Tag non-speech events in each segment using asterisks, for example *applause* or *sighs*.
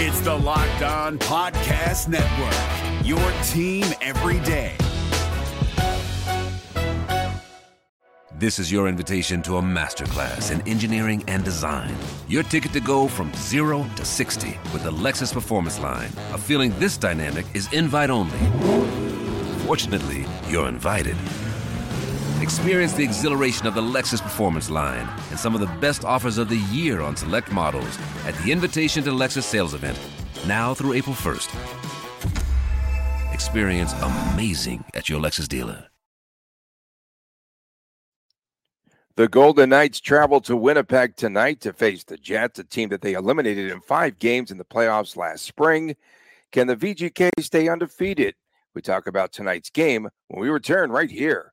It's the Locked On Podcast Network, your team every day. This is your invitation to a masterclass in engineering and design. Your ticket to go from zero to 60 with the Lexus Performance Line. A feeling this dynamic is invite only. Fortunately, you're invited. Experience the exhilaration of the Lexus Performance line and some of the best offers of the year on select models at the Invitation to Lexus sales event, now through April 1st. Experience amazing at your Lexus dealer. The Golden Knights travel to Winnipeg tonight to face the Jets, a team that they eliminated in five games in the playoffs last spring. Can the VGK stay undefeated? We talk about tonight's game when we return right here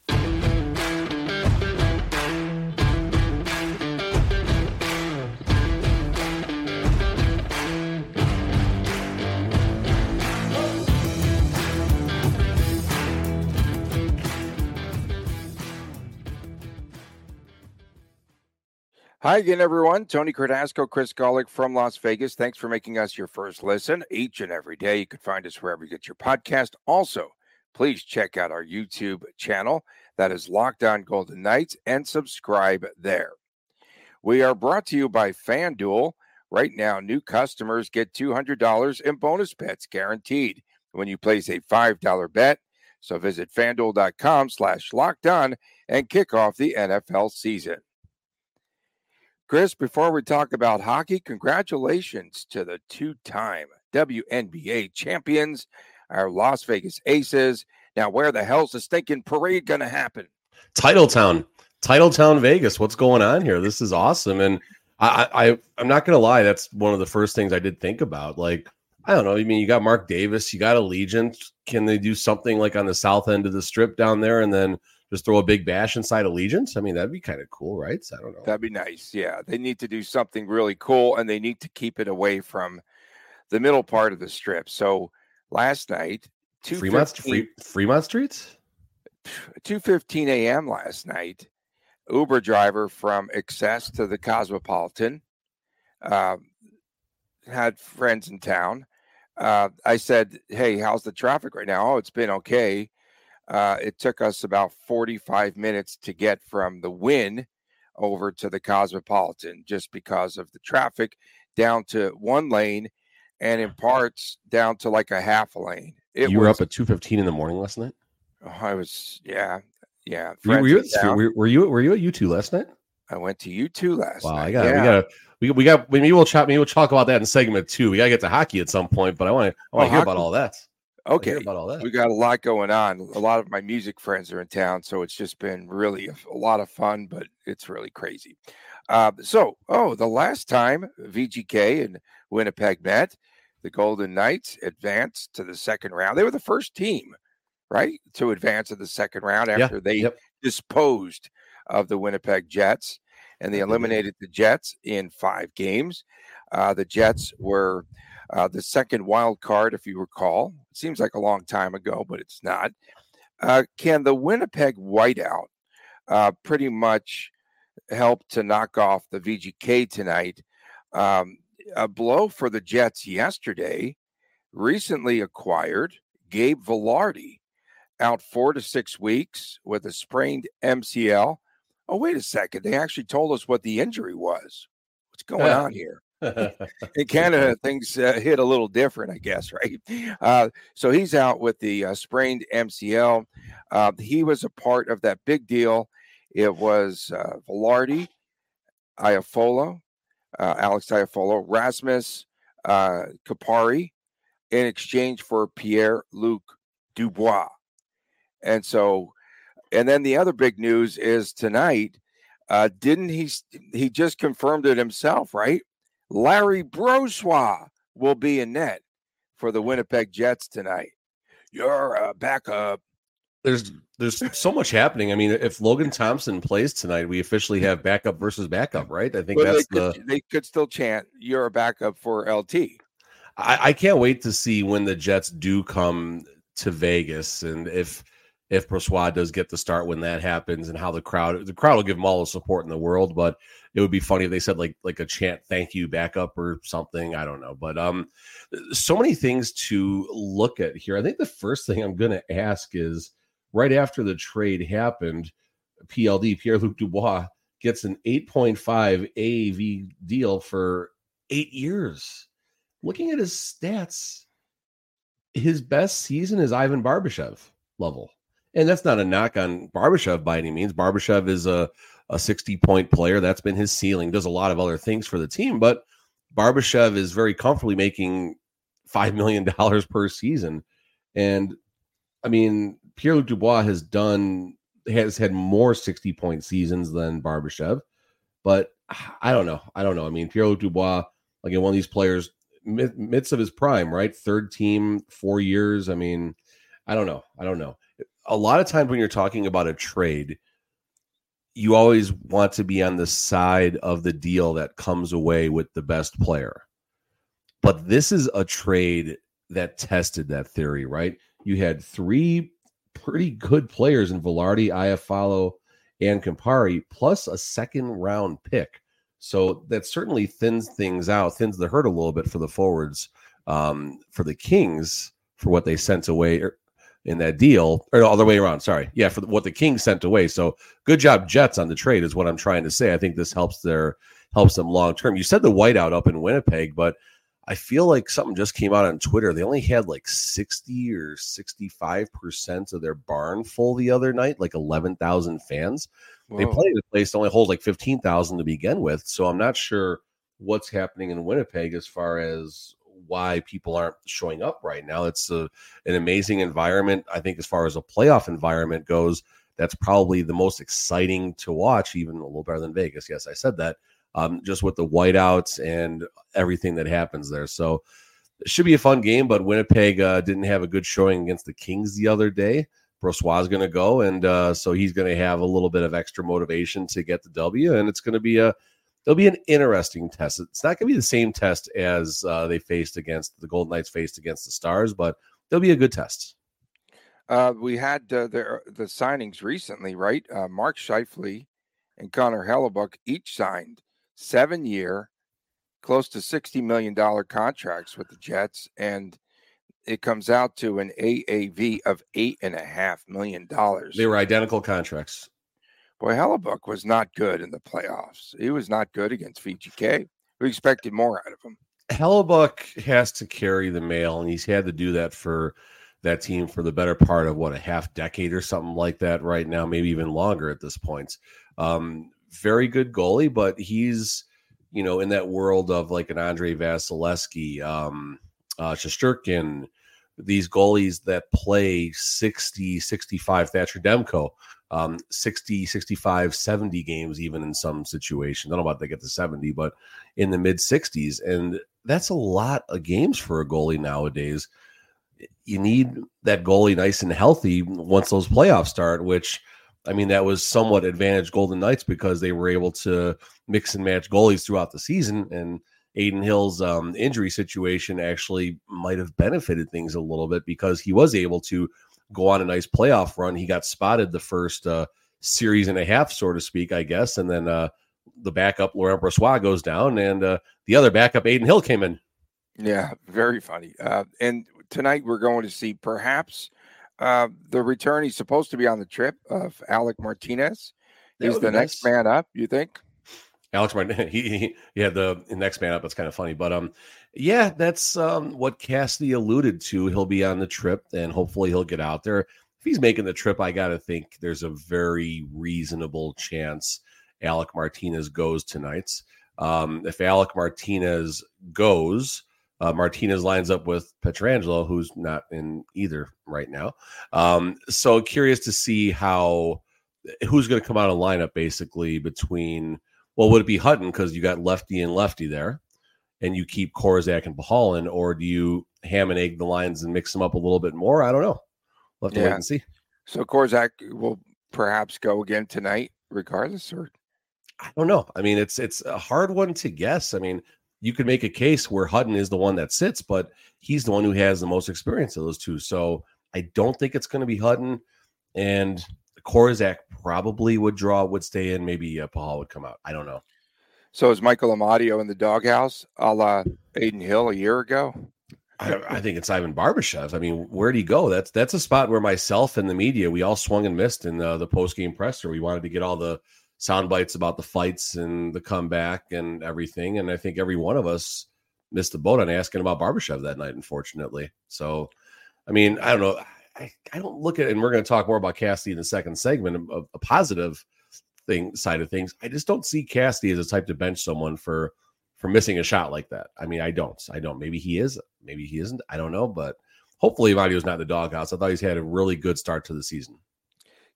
Hi again, everyone. Tony Cardasco, Chris Gawlik from Las Vegas. Thanks for making us your first listen each and every day. You can find us wherever you get your podcast. Also, please check out our YouTube channel that is Locked On Golden Knights and subscribe there. We are brought to you by FanDuel. Right now, new customers get $200 in bonus bets guaranteed when you place a $5 bet. So visit fanduel.com slash locked on and kick off the NFL season. Chris, before we talk about hockey, congratulations to the two time WNBA champions, our Las Vegas Aces. Now, where the hell's the stinking parade going to happen? Titletown, Titletown, Vegas. What's going on here? This is awesome. And I, I, I'm not going to lie. That's one of the first things I did think about. Like, I don't know. I mean, you got Mark Davis, you got Allegiant. Can they do something like on the south end of the strip down there and then just throw a big bash inside Allegiance? I mean, that'd be kind of cool, right? So I don't know. That'd be nice. Yeah. They need to do something really cool and they need to keep it away from the middle part of the strip. So last night, Fremont, Free, Fremont Streets? *sighs* 2.15 a.m. last night, Uber driver from Excess to the Cosmopolitan uh, had friends in town. Uh, I said, Hey, how's the traffic right now? Oh, it's been okay. Uh, it took us about 45 minutes to get from the Wynn over to the Cosmopolitan just because of the traffic down to one lane and in parts down to like a half a lane. It you were up at 2.15 in the morning last night? Oh, I was, yeah. Yeah. Were, were, you at, were, were, you, were you at U2 last night? I went to U2 last wow, night. I got yeah. we got we, we got maybe we'll chat maybe we'll talk about that in segment two. We gotta get to hockey at some point, but I want to I want to hear hockey. about all that. Okay. About all that. We got a lot going on. A lot of my music friends are in town, so it's just been really a, a lot of fun, but it's really crazy. Uh, so, oh, the last time VGK and Winnipeg met, the Golden Knights advanced to the second round. They were the first team, right, to advance to the second round after yeah, they yep. disposed of the Winnipeg Jets, and they eliminated the Jets in five games. Uh, the Jets were uh, the second wild card, if you recall. It seems like a long time ago, but it's not. Uh, can the Winnipeg whiteout uh, pretty much help to knock off the VGK tonight? Um, a blow for the Jets yesterday, recently acquired Gabe Vilardi out four to six weeks with a sprained MCL. Oh, wait a second. They actually told us what the injury was. What's going on here? *laughs* in Canada, things uh, hit a little different, I guess, *laughs* right? Uh, so he's out with the uh, sprained MCL. Uh, he was a part of that big deal. It was uh, Vilardi, Iafallo, uh, Alex Iafallo, Rasmus uh, Kupari in exchange for Pierre Luc Dubois. And so, and then the other big news is tonight. Uh, didn't he? He just confirmed it himself, right? Larry Brossoit will be in net for the Winnipeg Jets tonight. You're a backup. There's there's so much happening. I mean, if Logan Thompson plays tonight, we officially have backup versus backup, right? I think well, that's they the could, they could still chant you're a backup for LT. I, I can't wait to see when the Jets do come to Vegas, and if if Brossoit does get the start when that happens, and how the crowd the crowd will give him all the support in the world, but it would be funny if they said like like a chant thank you backup or something. I don't know, but um, so many things to look at here. I think the first thing I'm going to ask is right after the trade happened, PLD Pierre Luc Dubois gets an 8.5 AAV deal for eight years. Looking at his stats, his best season is Ivan Barbashev level. And that's not a knock on Barbashev by any means. Barbashev is a, a 60 point player. That's been his ceiling, does a lot of other things for the team. But Barbashev is very comfortably making $5 million *laughs* per season. And I mean, Pierre Luc Dubois has done, has had more 60 point seasons than Barbashev. But I don't know. I don't know. I mean, Pierre Luc Dubois, again, one of these players, midst of his prime, right? Third team, four years. I mean, I don't know. I don't know. A lot of times when you're talking about a trade, you always want to be on the side of the deal that comes away with the best player. But this is a trade that tested that theory, right? You had three pretty good players in Vilardi, Iafallo, and Kupari, plus a second round pick. So that certainly thins things out, thins the hurt a little bit for the forwards, um, for the Kings for what they sent away er, in that deal, or all the way around. Sorry, yeah, for what the Kings sent away. So good job, Jets, on the trade is what I'm trying to say. I think this helps their helps them long term. You said the whiteout up in Winnipeg, but I feel like something just came out on Twitter. They only had like 60 or 65% of their barn full the other night, like 11,000 fans. Whoa. They play the place only holds like 15,000 to begin with. So I'm not sure what's happening in Winnipeg as far as why people aren't showing up right now. It's a, an amazing environment. I think as far as a playoff environment goes, that's probably the most exciting to watch, even a little better than Vegas. Yes, I said that. Um, just with the whiteouts and everything that happens there. So it should be a fun game, but Winnipeg uh, didn't have a good showing against the Kings the other day. Brossoit is going to go, and uh, so he's going to have a little bit of extra motivation to get the W, and it's going to be a it'll be an interesting test. It's not going to be the same test as uh, they faced against the Golden Knights faced against the Stars, but it'll be a good test. Uh, we had uh, the the signings recently, right? Uh, Mark Scheifele and Connor Hellebuyck each signed seven year, close to sixty million dollar contracts with the Jets, and it comes out to an AAV of eight and a half million dollars. They were identical contracts. Boy, Hellebuyck was not good in the playoffs. He was not good against VGK. We expected more out of him. Hellebuyck has to carry the mail, and he's had to do that for that team for the better part of what a half decade or something like that right now, maybe even longer at this point. Um, very good goalie, but he's you know in that world of like an Andrei Vasilevskiy, um, uh, these goalies that play 60, 65, Thatcher Demko, um, 60, 65, 70 games, even in some situations. I don't know about they get to 70, but in the mid 60s. And that's a lot of games for a goalie nowadays. You need that goalie nice and healthy once those playoffs start, which I mean, that was somewhat advantage Golden Knights because they were able to mix and match goalies throughout the season. And Adin Hill's um, injury situation actually might have benefited things a little bit because he was able to go on a nice playoff run. He got spotted the first uh, series and a half, so to speak, I guess, and then uh, the backup Laurent Brossoit goes down, and uh, the other backup Adin Hill came in. Yeah, very funny. Uh, and tonight we're going to see perhaps uh, the return. He's supposed to be on the trip of Alec Martinez. He's the next man up. You think? Alex Martin, *laughs* he, he, yeah, the next man up. It's kind of funny, but um, yeah, that's um what Cassidy alluded to. He'll be on the trip, and hopefully he'll get out there. If he's making the trip, I got to think there's a very reasonable chance Alec Martinez goes tonight. Um, if Alec Martinez goes, uh, Martinez lines up with Pietrangelo, who's not in either right now. Um, so curious to see how who's going to come out of lineup basically between well, would it be Hutton because you got lefty and lefty there, and you keep Korczak and Pahalin, or do you ham and egg the lines and mix them up a little bit more? I don't know. We'll have to yeah. wait and see. So Korczak will perhaps go again tonight, regardless, or I don't know. I mean, it's it's a hard one to guess. I mean, you could make a case where Hutton is the one that sits, but he's the one who has the most experience of those two. So I don't think it's going to be Hutton, and Korczak probably would draw, would stay in. Maybe uh, Paul would come out. I don't know. So is Michael Amadio in the doghouse, a la Adin Hill a year ago? I, I, think it's Ivan Barbashev. I mean, where'd he go? That's that's a spot where myself and the media we all swung and missed in the, the post game presser. We wanted to get all the sound bites about the fights and the comeback and everything, and I think every one of us missed the boat on asking about Barbashev that night, unfortunately. So, I mean, I don't know. I, I don't look at, and we're going to talk more about Cassidy in the second segment, a, a positive thing side of things. I just don't see Cassidy as a type to bench someone for for missing a shot like that. I mean, I don't. I don't. Maybe he is. Maybe he isn't. I don't know. But hopefully, Amadio's not in the doghouse. I thought he's had a really good start to the season.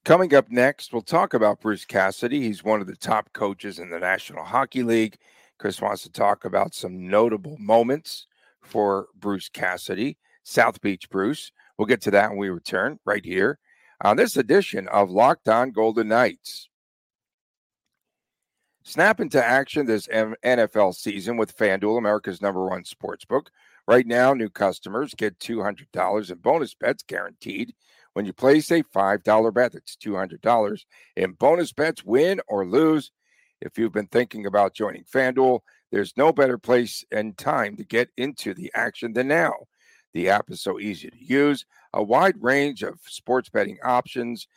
Coming up next, we'll talk about Bruce Cassidy. He's one of the top coaches in the National Hockey League. Chris wants to talk about some notable moments for Bruce Cassidy, South Beach Bruce. We'll get to that when we return right here on this edition of Locked On Golden Knights. Snap into action this NFL season with FanDuel, America's number one sports book. Right now, new customers get $200 in bonus bets guaranteed when you place a $5 bet. That's $200 in bonus bets, win or lose. If you've been thinking about joining FanDuel, there's no better place and time to get into the action than now. The app is so easy to use, a wide range of sports betting options.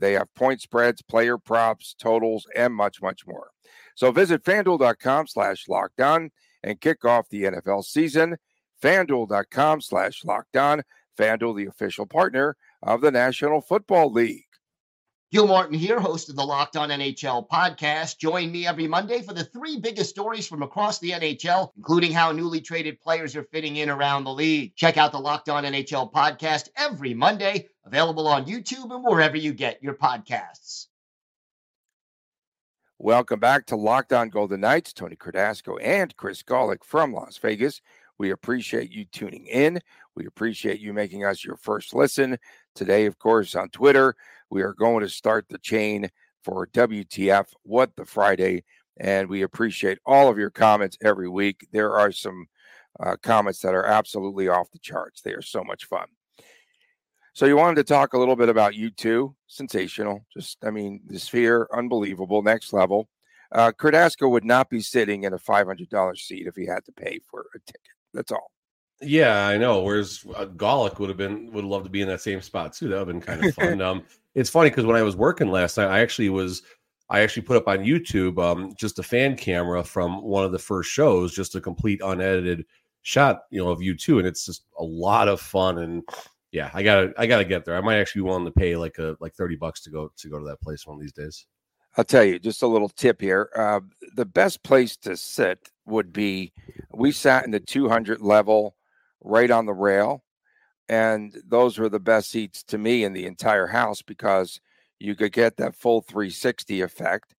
They have point spreads, player props, totals, and much, much more. So visit fanduel.com slash locked on and kick off the NFL season. Fanduel.com slash locked on. Fanduel, the official partner of the National Football League. Gil Martin here, host of the Locked On NHL podcast. Join me every Monday for the three biggest stories from across the NHL, including how newly traded players are fitting in around the league. Check out the Locked On NHL podcast every Monday, available on YouTube and wherever you get your podcasts. Welcome back to Locked On Golden Knights. Tony Cardasco and Chris Gawlik from Las Vegas. We appreciate you tuning in. We appreciate you making us your first listen. Today, of course, on Twitter, we are going to start the chain for WTF What the Friday. And we appreciate all of your comments every week. There are some uh, comments that are absolutely off the charts. They are so much fun. So you wanted to talk a little bit about U2, Sensational. Just, I mean, the sphere, unbelievable, next level. Uh, Cardasco would not be sitting in a $500 seat if he had to pay for a ticket. That's all. Yeah, I know. Whereas uh, Gawlik would have been would love to be in that same spot too. That would have been kind of fun. *laughs* um, it's funny because when I was working last night, I actually was I actually put up on YouTube um, just a fan camera from one of the first shows, just a complete unedited shot, you know, of U2, and it's just a lot of fun. And yeah, I gotta I gotta get there. I might actually be willing to pay like a like thirty bucks to go to go to that place one of these days. I'll tell you just a little tip here. Uh, the best place to sit would be we sat in the 200 level right on the rail. And those were the best seats to me in the entire house because you could get that full 360 effect.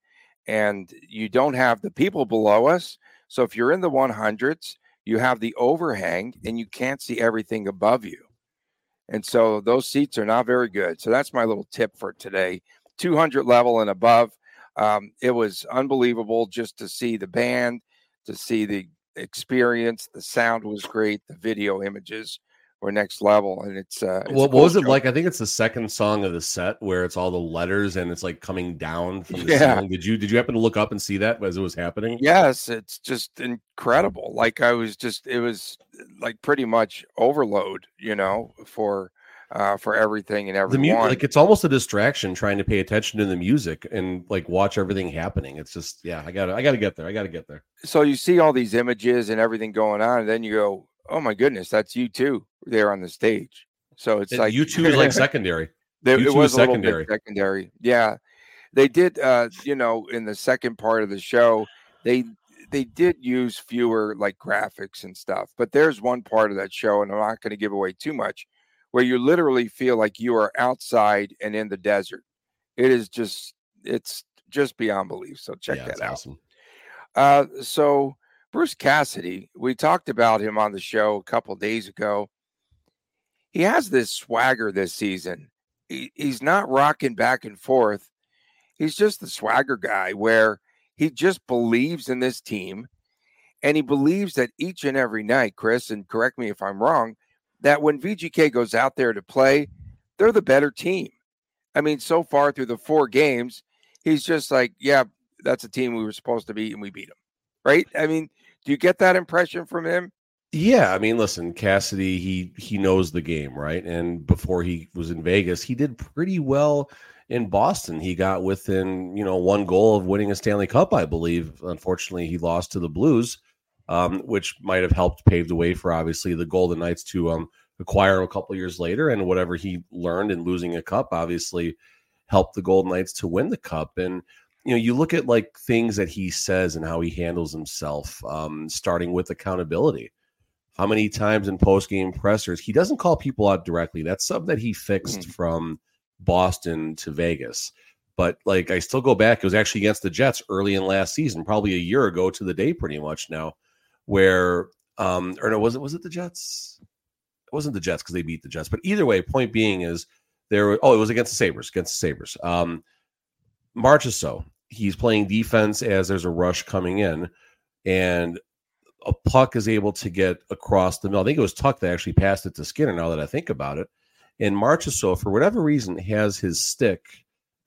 And you don't have the people below us. So if you're in the 100s, you have the overhang and you can't see everything above you. And so those seats are not very good. So that's my little tip for today 200 level and above. Um, it was unbelievable just to see the band, to see the experience. The sound was great. The video images were next level, and it's. Uh, it's what, what was it like? I think it's the second song of the set where it's all the letters and it's like coming down from the yeah. Did you did you happen to look up and see that as it was happening? Yes, it's just incredible. Like I was just, it was like pretty much overload, you know, for uh, for everything and everyone. The mu- like it's almost a distraction trying to pay attention to the music and like watch everything happening. It's just yeah, I gotta I gotta get there. I gotta get there. So you see all these images and everything going on, and then you go, oh my goodness, that's U2 there on the stage. So it's and like U2 is like secondary. *laughs* There, it was secondary. secondary. Yeah. They did uh, you know, in the second part of the show, they they did use fewer like graphics and stuff, but there's one part of that show, and I'm not going to give away too much, where you literally feel like you are outside and in the desert. It is just it's just beyond belief. So check yeah, that out. Awesome. Uh, so Bruce Cassidy, we talked about him on the show a couple days ago. He has this swagger this season. He, he's not rocking back and forth. He's just the swagger guy where he just believes in this team and he believes that each and every night, Chris, and correct me if I'm wrong, that when VGK goes out there to play, they're the better team. I mean, so far through the four games, he's just like, yeah, that's a team we were supposed to beat and we beat them. Right? I mean, do you get that impression from him? Yeah, I mean, listen, Cassidy, he he knows the game, right? And before he was in Vegas, he did pretty well in Boston. He got within, you know, one goal of winning a Stanley Cup, I believe. Unfortunately, he lost to the Blues, um, which might have helped pave the way for obviously the Golden Knights to um, acquire him a couple years later. And whatever he learned in losing a cup, obviously helped the Golden Knights to win the cup. And you know, you look at like things that he says and how he handles himself, um, starting with accountability. How many times in post game pressers he doesn't call people out directly? That's something that he fixed mm-hmm. from Boston to Vegas. But like, I still go back. It was actually against the Jets early in last season, probably a year ago to the day, pretty much now, where um, or no, was it was it the Jets? It wasn't the Jets because they beat the Jets. But either way, point being is there. Oh, it was against the Sabres. Against the Sabres. Um, Marchessault he's playing defense as there's a rush coming in, and a puck is able to get across the middle. I think it was Tuch that actually passed it to Skinner. Now that I think about it, and Marchessault, for whatever reason, has his stick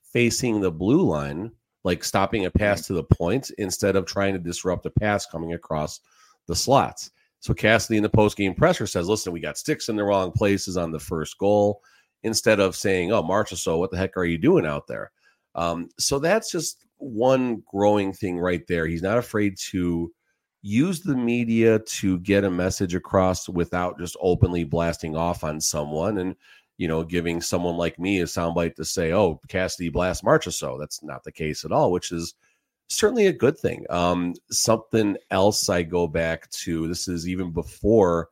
facing the blue line, like stopping a pass to the point instead of trying to disrupt a pass coming across the slots. So Cassidy in the post game presser says, "Listen, we got sticks in the wrong places on the first goal." Instead of saying, "Oh, Marchessault, what the heck are you doing out there?" Um, so that's just one growing thing right there. He's not afraid to use the media to get a message across without just openly blasting off on someone and you know giving someone like me a soundbite to say oh cassidy blast Marchessault that's not the case at all which is certainly a good thing um something else i go back to this is even before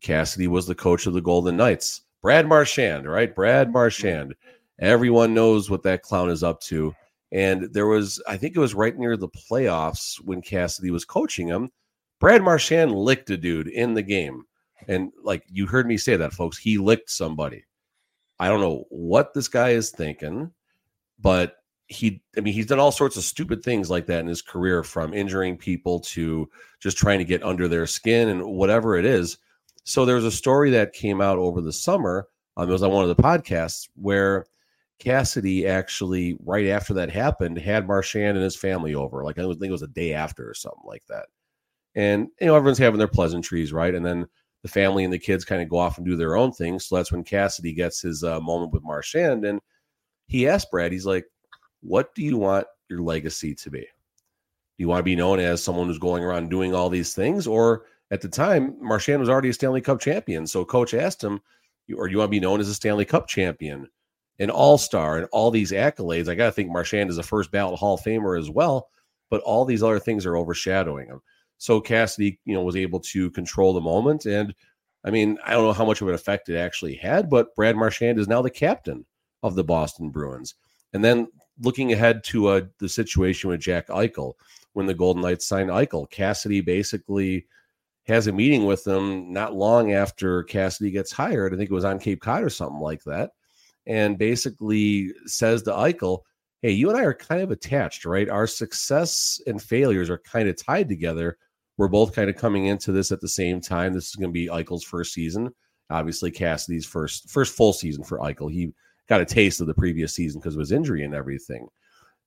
cassidy was the coach of the golden knights brad marchand right brad marchand everyone knows what that clown is up to and there was, I think it was right near the playoffs when Cassidy was coaching him. Brad Marchand licked a dude in the game. And like you heard me say that, folks, he licked somebody. I don't know what this guy is thinking, but he, I mean, he's done all sorts of stupid things like that in his career from injuring people to just trying to get under their skin and whatever it is. So there was a story that came out over the summer. Um, it was on one of the podcasts where Cassidy actually, right after that happened, had Marchand and his family over. Like I think it was a day after or something like that. And you know, everyone's having their pleasantries, right? And then the family and the kids kind of go off and do their own thing. So that's when Cassidy gets his uh, moment with Marchand, and he asked Brad, he's like, "What do you want your legacy to be? Do you want to be known as someone who's going around doing all these things, or at the time, Marchand was already a Stanley Cup champion. So coach asked him, or you want to be known as a Stanley Cup champion? an all star and all these accolades. I got to think Marchand is a first ballot Hall of Famer as well, but all these other things are overshadowing him. So Cassidy, you know, was able to control the moment. And I mean, I don't know how much of an effect it actually had, but Brad Marchand is now the captain of the Boston Bruins. And then looking ahead to uh, the situation with Jack Eichel, when the Golden Knights signed Eichel, Cassidy basically has a meeting with them not long after Cassidy gets hired. I think it was on Cape Cod or something like that and basically says to Eichel, Hey, you and I are kind of attached, right? Our success and failures are kind of tied together. We're both kind of coming into this at the same time. This is going to be Eichel's first season. Obviously, Cassidy's first first full season for Eichel. He got a taste of the previous season because of his injury and everything.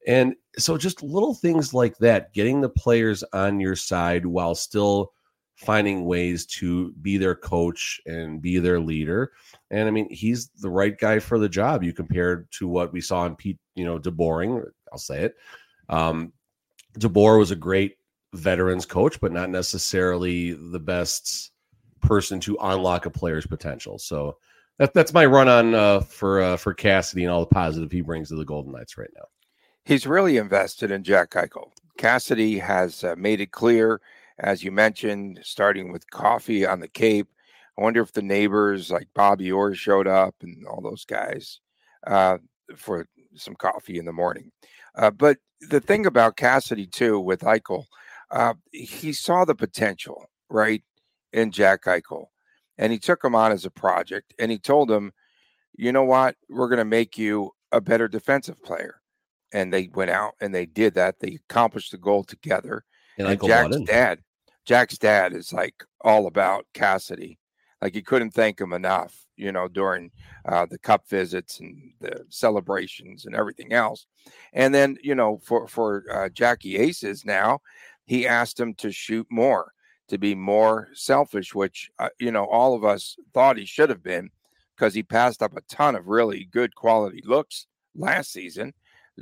And so just little things like that, getting the players on your side while still finding ways to be their coach and be their leader. And I mean, he's the right guy for the job. You compared to what we saw in Pete, you know, DeBoring. I'll say it. Um, DeBoer was a great veterans coach, but not necessarily the best person to unlock a player's potential. So that, that's my run on uh, for uh, for Cassidy and all the positive he brings to the Golden Knights right now. He's really invested in Jack Eichel. Cassidy has uh, made it clear as you mentioned, starting with coffee on the Cape. I wonder if the neighbors like Bobby Orr showed up and all those guys uh, for some coffee in the morning. Uh, but the thing about Cassidy too with Eichel, uh, he saw the potential right in Jack Eichel, and he took him on as a project. And he told him, "You know what? We're going to make you a better defensive player." And they went out and they did that. They accomplished the goal together. And, and Jack's dad, Jack's dad is like all about Cassidy. like he couldn't thank him enough, you know, during uh, the cup visits and the celebrations and everything else. And then, you know, for for uh, Jackie Aces now, he asked him to shoot more, to be more selfish, which uh, you know all of us thought he should have been because he passed up a ton of really good quality looks last season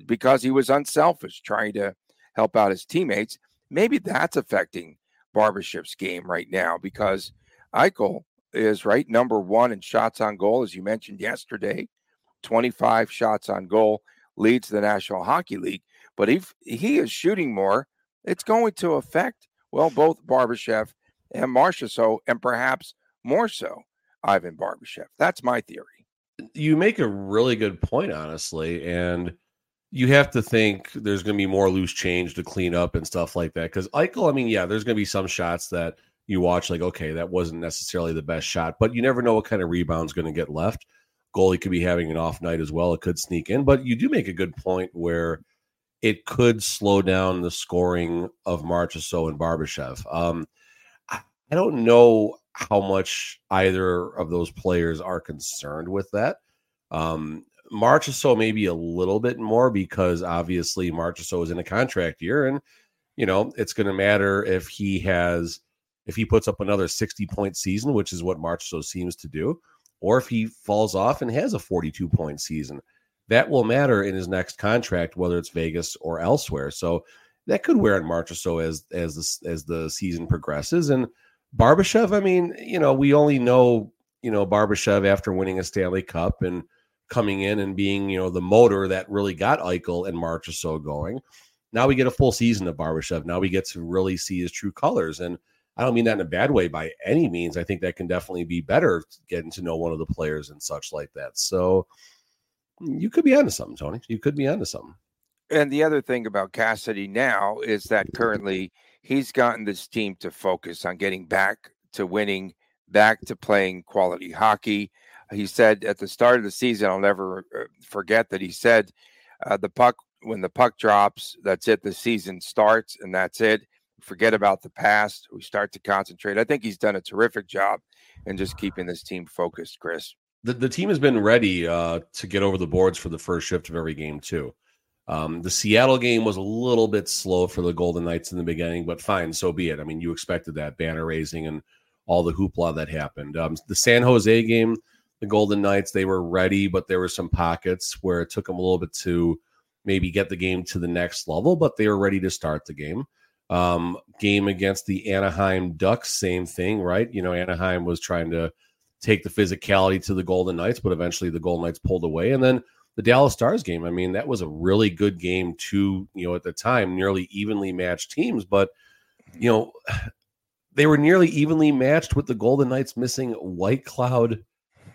because he was unselfish, trying to help out his teammates. Maybe that's affecting Barbashev's game right now because Eichel is right number one in shots on goal, as you mentioned yesterday. 25 shots on goal leads the National Hockey League. But if he is shooting more, it's going to affect, well, both Barbashev and Marchessault, and perhaps more so Ivan Barbashev. That's my theory. You make a really good point, honestly. And you have to think there's going to be more loose change to clean up and stuff like that. Because Eichel, I mean, yeah, there's going to be some shots that you watch like, okay, that wasn't necessarily the best shot, but you never know what kind of rebound's going to get left. Goalie could be having an off night as well. It could sneak in, but you do make a good point where it could slow down the scoring of Marchessault and Barbashev. Um, I, I don't know how much either of those players are concerned with that. Um, maybe a little bit more because obviously Marchessault is in a contract year, and you know it's going to matter if he has if he puts up another sixty point season, which is what Marchessault seems to do, or if he falls off and has a forty two point season. That will matter in his next contract, whether it's Vegas or elsewhere. So that could wear in Marchessault as as the as the season progresses. And Barbashev, I mean, you know, we only know you know Barbashev after winning a Stanley Cup and coming in and being, you know, the motor that really got Eichel and Marchessault going. Now we get a full season of Barbashev. Now we get to really see his true colors. And I don't mean that in a bad way by any means. I think that can definitely be better getting to know one of the players and such like that. So you could be onto something, Tony. You could be onto something. And the other thing about Cassidy now is that *laughs* currently he's gotten this team to focus on getting back to winning, back to playing quality hockey he said at the start of the season, I'll never uh, forget that he said, uh, the puck, when the puck drops, that's it. The season starts and that's it. Forget about the past. We start to concentrate. I think he's done a terrific job in just keeping this team focused, Chris. The, the team has been ready uh, to get over the boards for the first shift of every game, too. Um, the Seattle game was a little bit slow for the Golden Knights in the beginning, but fine, so be it. I mean, you expected that banner raising and all the hoopla that happened. Um, the San Jose game, the Golden Knights, they were ready, but there were some pockets where it took them a little bit to maybe get the game to the next level, but they were ready to start the game. Um, game against the Anaheim Ducks, same thing, right? You know, Anaheim was trying to take the physicality to the Golden Knights, but eventually the Golden Knights pulled away. And then the Dallas Stars game, I mean, that was a really good game, too, you know, at the time, nearly evenly matched teams, but, you know, *sighs* they were nearly evenly matched with the Golden Knights missing Whitecloud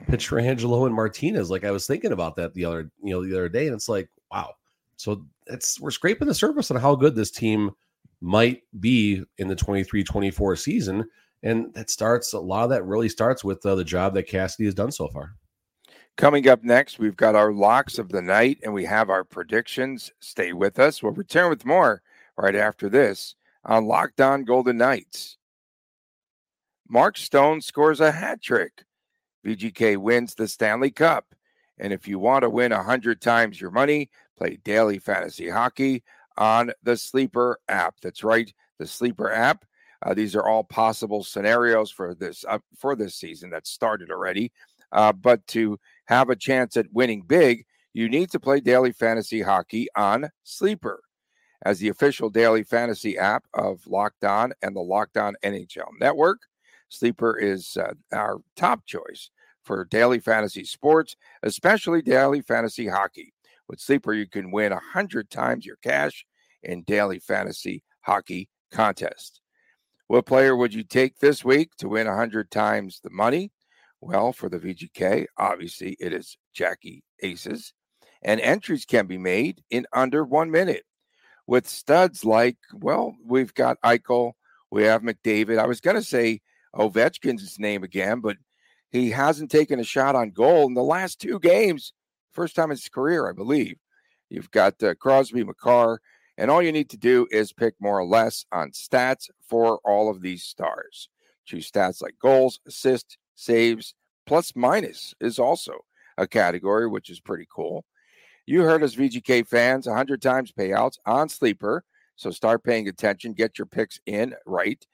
Pietrangelo and Martinez. Like I was thinking about that the other, you know, the other day, and it's like, wow. So it's we're scraping the surface on how good this team might be in the 23-24 season. And that starts a lot of that really starts with uh, the job that Cassidy has done so far. Coming up next, we've got our locks of the night and we have our predictions. Stay with us. We'll return with more right after this on Locked On Golden Knights. Mark Stone scores a hat trick VGK wins the Stanley Cup. And if you want to win 100 times your money, play daily fantasy hockey on the Sleeper app. That's right, the Sleeper app. Uh, these are all possible scenarios for this uh, for this season that started already. Uh, but to have a chance at winning big, you need to play daily fantasy hockey on Sleeper. As the official daily fantasy app of Locked On and the Locked On NHL Network, Sleeper is uh, our top choice for daily fantasy sports, especially daily fantasy hockey. With Sleeper, you can win 100 times your cash in daily fantasy hockey contest. What player would you take this week to win 100 times the money? Well, for the VGK, obviously it is Jackie Aces, and entries can be made in under one minute. With studs like, well, we've got Eichel, we have McDavid. I was going to say Ovechkin's name again, but he hasn't taken a shot on goal in the last two games. First time in his career, I believe. You've got uh, Crosby, Makar, and all you need to do is pick more or less on stats for all of these stars. Choose stats like goals, assists, saves, plus minus is also a category, which is pretty cool. You heard us, VGK fans, 100 times payouts on Sleeper. So start paying attention, get your picks in right,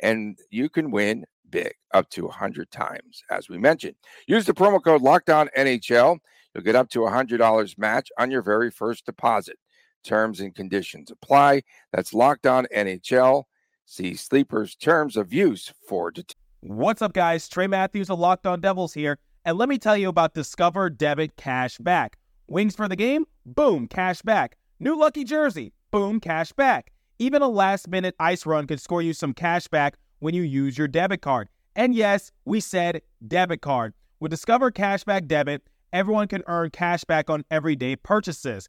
and you can win big up to 100 times, as we mentioned. Use the promo code LOCKDOWN NHL. You'll get up to $100 match on your very first deposit. Terms and conditions apply. That's Locked On NHL. See Sleeper's terms of use for details. What's up, guys? Trey Matthews of Locked On Devils here, and let me tell you about Discover Debit Cash Back. Wings for the game? Boom, cash back. New lucky jersey? Boom, cash back. Even a last minute ice run could score you some cash back when you use your debit card. And yes, we said debit card. With Discover Cashback Debit, everyone can earn cash back on everyday purchases.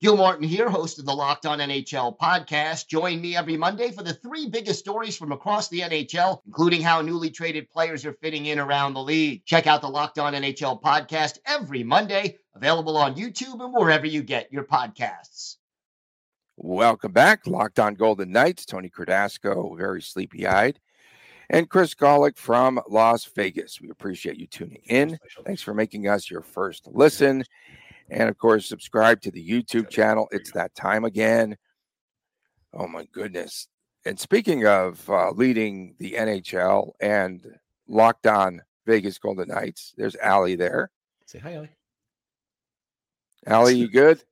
Gil Martin here, host of the Locked On NHL podcast. Join me every Monday for the three biggest stories from across the NHL, including how newly traded players are fitting in around the league. Check out the Locked On NHL podcast every Monday, available on YouTube and wherever you get your podcasts. Welcome back. Locked On Golden Knights. Tony Cardasco, very sleepy eyed. And Chris Gawlik from Las Vegas. We appreciate you tuning in. Thanks for making us your first listen. And of course, subscribe to the YouTube channel. It's that time again. Oh my goodness. And speaking of uh, leading the NHL and locked on Vegas Golden Knights, there's Allie there. Say hi, Allie. Allie, you good?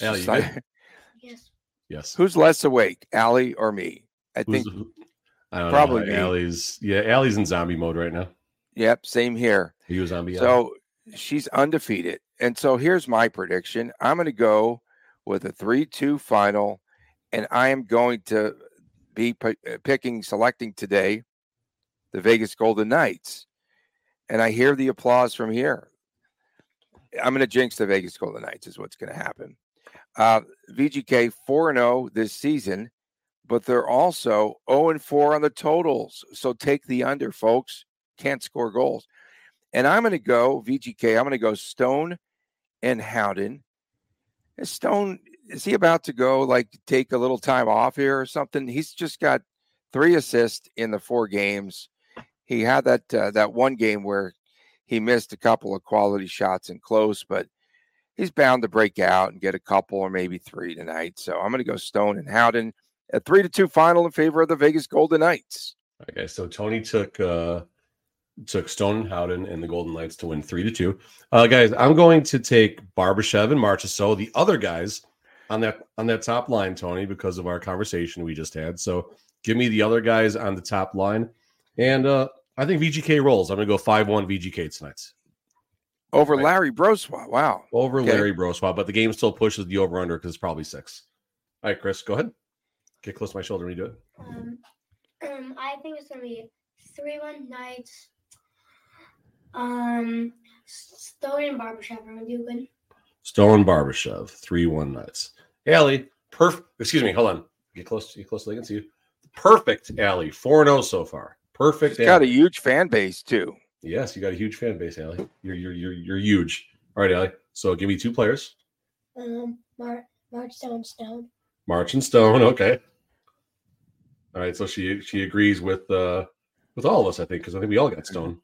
Allie, you good? *laughs* Yes. Yes. Who's less awake, Allie or me? I Who's- think, I don't probably know. Allie's yeah, Allie's in zombie mode right now. yep, same here. Are you a zombie? Allie? So she's undefeated. And so here's my prediction I'm going to go with a 3 2 final, and I am going to be p- uh, picking, selecting today the Vegas Golden Knights. And I hear the applause from here. I'm going to jinx the Vegas Golden Knights, is what's going to happen. Uh, VGK 4 0 this season, but they're also 0 4 on the totals. So take the under, folks. Can't score goals. And I'm going to go VGK. I'm going to go Stone and Howden. Is Stone is he about to go like take a little time off here or something? He's just got three assists in the four games. He had that uh, that one game where he missed a couple of quality shots and close, but he's bound to break out and get a couple or maybe three tonight. So I'm going to go Stone and Howden. A three to two final in favor of the Vegas Golden Knights. Okay, so Tony took uh took Stone and Howden and the Golden Knights to win three to two. Uh guys, I'm going to take Barbashev and Marchessault, the other guys on that on that top line, Tony, because of our conversation we just had. So give me the other guys on the top line. And uh I think VGK rolls. I'm gonna go 5-1 VGK tonight. Over Right. Larry Brossoit. Wow. Over Okay. Larry Brossoit, but the game still pushes the over under because it's probably six. All right, Chris, go ahead. Get close to my shoulder when you do it. Um, um, I think it's gonna be three one nights. Um, Stone and Barbershop are gonna do good. Stone Barbashev, three one nights. Allie, perfect. Excuse me, hold on. Get close. Get close so they can see you. Perfect, Allie. Four zero so far. Perfect. He's got a huge fan base too. yes, you got a huge fan base, Allie. You're you're you're you're huge. All right, Allie. So give me two players. Um, Mar- March Stone Stone. March and Stone. Okay. All right. So she she agrees with uh with all of us, I think, because I think we all got Stone.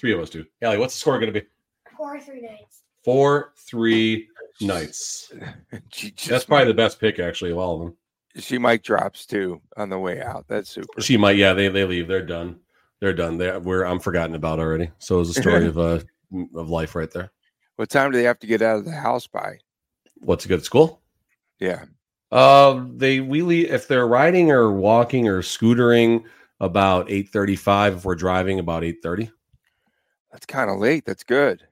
Three of us do. Allie, what's the score going to be? Four three nights. Four three nights. *laughs* Just That's probably the best pick, actually, of all of them. she might drops too on the way out. That's super. She might, yeah. They they leave. They're done. They're done. They we're I'm forgotten about already. So it's a story of uh *laughs* of life right there. What time do they have to get out of the house by? What's a good school? Yeah. Uh, they we leave if they're riding or walking or scootering about eight thirty five. If we're driving about eight thirty. That's kind of late. That's good.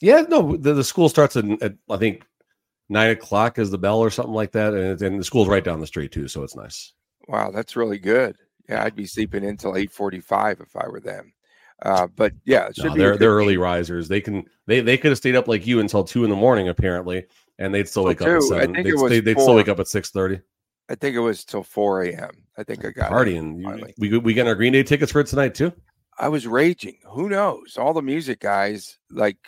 Yeah, no, the, the school starts at, at I think nine o'clock is the bell or something like that, and, and the school's right down the street too, so it's nice. Wow, that's really good. Yeah, I'd be sleeping until eight forty-five if I were them. Uh, but yeah, no, they're they're early risers. They can they they could have stayed up like you until two in the morning apparently, and they'd still wake up at seven. They'd, they, they'd still wake up at six thirty. I think it was till four a.m. I think I got partying. We we get our Green Day tickets for it tonight too. I was raging. Who knows? All the music guys, like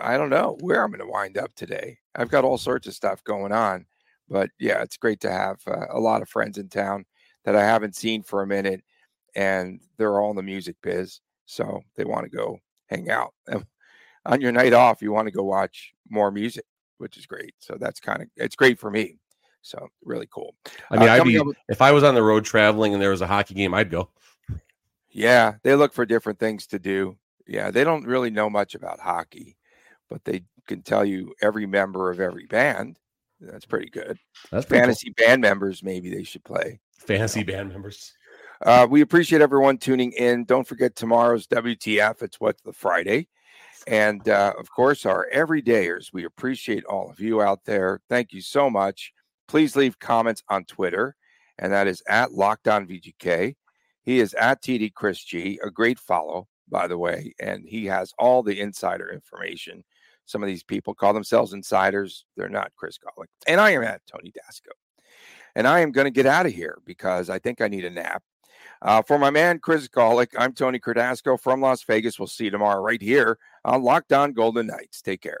I don't know where I'm going to wind up today. I've got all sorts of stuff going on, but yeah, it's great to have uh, a lot of friends in town that I haven't seen for a minute, and they're all in the music biz, so they want to go hang out. And *laughs* on your night off, you want to go watch more music, which is great. So that's kind of it's great for me. So really cool. I mean, uh, I'd be, with, if I was on the road traveling and there was a hockey game, I'd go. Yeah, they look for different things to do. Yeah, they don't really know much about hockey, but they can tell you every member of every band. That's pretty good. That's pretty fantasy cool. band members. Maybe they should play fantasy you know. band members. Uh, we appreciate everyone tuning in. Don't forget tomorrow's WTF. It's what's the Friday. And uh, of course, our everydayers. We appreciate all of you out there. Thank you so much. Please leave comments on Twitter, and that is at Locked On VGK. He is at TD Chris G, a great follow, by the way, and he has all the insider information. Some of these people call themselves insiders. They're not Chris Gawlik. And I am at Tony Dasco. And I am going to get out of here because I think I need a nap. Uh, for my man, Chris Gawlik, I'm Tony Cardasco from Las Vegas. We'll see you tomorrow right here on Locked On Golden Knights. Take care.